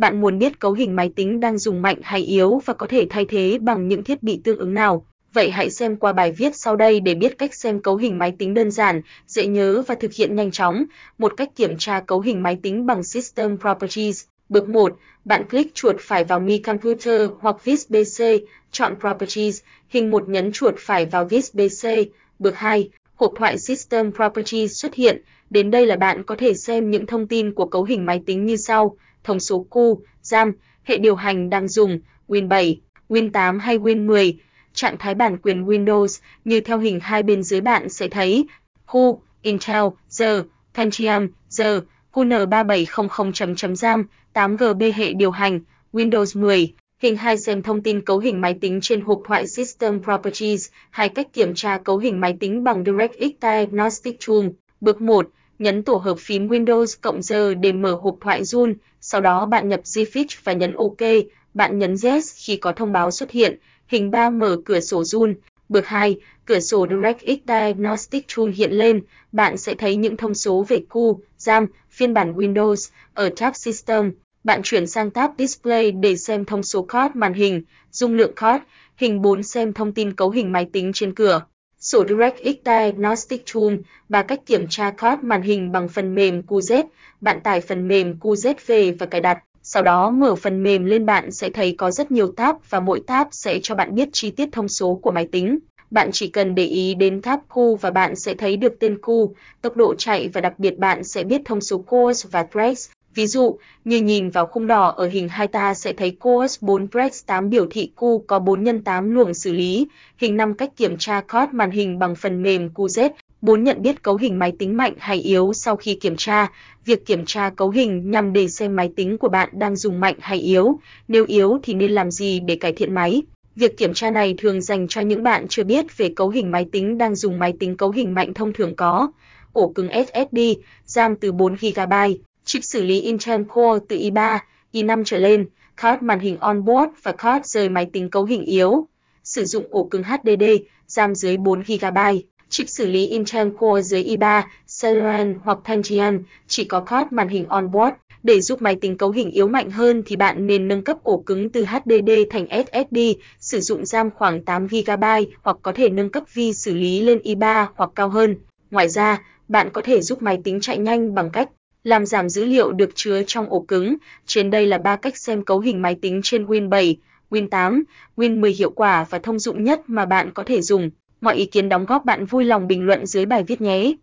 bạn muốn biết cấu hình máy tính đang dùng mạnh hay yếu và có thể thay thế bằng những thiết bị tương ứng nào. Vậy hãy xem qua bài viết sau đây để biết cách xem cấu hình máy tính đơn giản, dễ nhớ và thực hiện nhanh chóng. Một cách kiểm tra cấu hình máy tính bằng System Properties. Bước 1, bạn click chuột phải vào Mi Computer hoặc Vis BC, chọn Properties, hình một nhấn chuột phải vào Vis BC. Bước 2, hộp thoại System Properties xuất hiện. Đến đây là bạn có thể xem những thông tin của cấu hình máy tính như sau: thông số cu, RAM, hệ điều hành đang dùng, Win 7, Win 8 hay Win 10, trạng thái bản quyền Windows như theo hình hai bên dưới bạn sẽ thấy khu Intel, giờ, Pentium, giờ, QN3700 RAM, 8GB hệ điều hành, Windows 10. Hình 2 xem thông tin cấu hình máy tính trên hộp thoại System Properties, hai cách kiểm tra cấu hình máy tính bằng DirectX Diagnostic Tool. Bước 1, nhấn tổ hợp phím Windows cộng giờ để mở hộp thoại Zoom, sau đó bạn nhập Gfix và nhấn OK, bạn nhấn Yes khi có thông báo xuất hiện, hình 3 mở cửa sổ Zoom. Bước 2, cửa sổ DirectX Diagnostic Tool hiện lên, bạn sẽ thấy những thông số về cu, RAM, phiên bản Windows ở tab System. Bạn chuyển sang tab Display để xem thông số card màn hình, dung lượng card, hình 4 xem thông tin cấu hình máy tính trên cửa. Sổ DirectX Diagnostic Tool và cách kiểm tra card màn hình bằng phần mềm QZ. Bạn tải phần mềm QZ về và cài đặt. Sau đó mở phần mềm lên bạn sẽ thấy có rất nhiều tab và mỗi tab sẽ cho bạn biết chi tiết thông số của máy tính. Bạn chỉ cần để ý đến tab Q và bạn sẽ thấy được tên Q, tốc độ chạy và đặc biệt bạn sẽ biết thông số cores và threads. Ví dụ, như nhìn vào khung đỏ ở hình 2 ta sẽ thấy COS 4 Brex 8 biểu thị Q có 4 x 8 luồng xử lý, hình 5 cách kiểm tra code màn hình bằng phần mềm QZ, 4 nhận biết cấu hình máy tính mạnh hay yếu sau khi kiểm tra. Việc kiểm tra cấu hình nhằm để xem máy tính của bạn đang dùng mạnh hay yếu, nếu yếu thì nên làm gì để cải thiện máy. Việc kiểm tra này thường dành cho những bạn chưa biết về cấu hình máy tính đang dùng máy tính cấu hình mạnh thông thường có. Ổ cứng SSD, RAM từ 4GB, chip xử lý Intel Core từ i3, i5 trở lên, card màn hình onboard và card rời máy tính cấu hình yếu. Sử dụng ổ cứng HDD, RAM dưới 4GB, chip xử lý Intel Core dưới i3, Celeron hoặc Pentium, chỉ có card màn hình onboard. Để giúp máy tính cấu hình yếu mạnh hơn thì bạn nên nâng cấp ổ cứng từ HDD thành SSD, sử dụng RAM khoảng 8GB hoặc có thể nâng cấp vi xử lý lên i3 hoặc cao hơn. Ngoài ra, bạn có thể giúp máy tính chạy nhanh bằng cách làm giảm dữ liệu được chứa trong ổ cứng. Trên đây là ba cách xem cấu hình máy tính trên Win 7, Win 8, Win 10 hiệu quả và thông dụng nhất mà bạn có thể dùng. Mọi ý kiến đóng góp bạn vui lòng bình luận dưới bài viết nhé.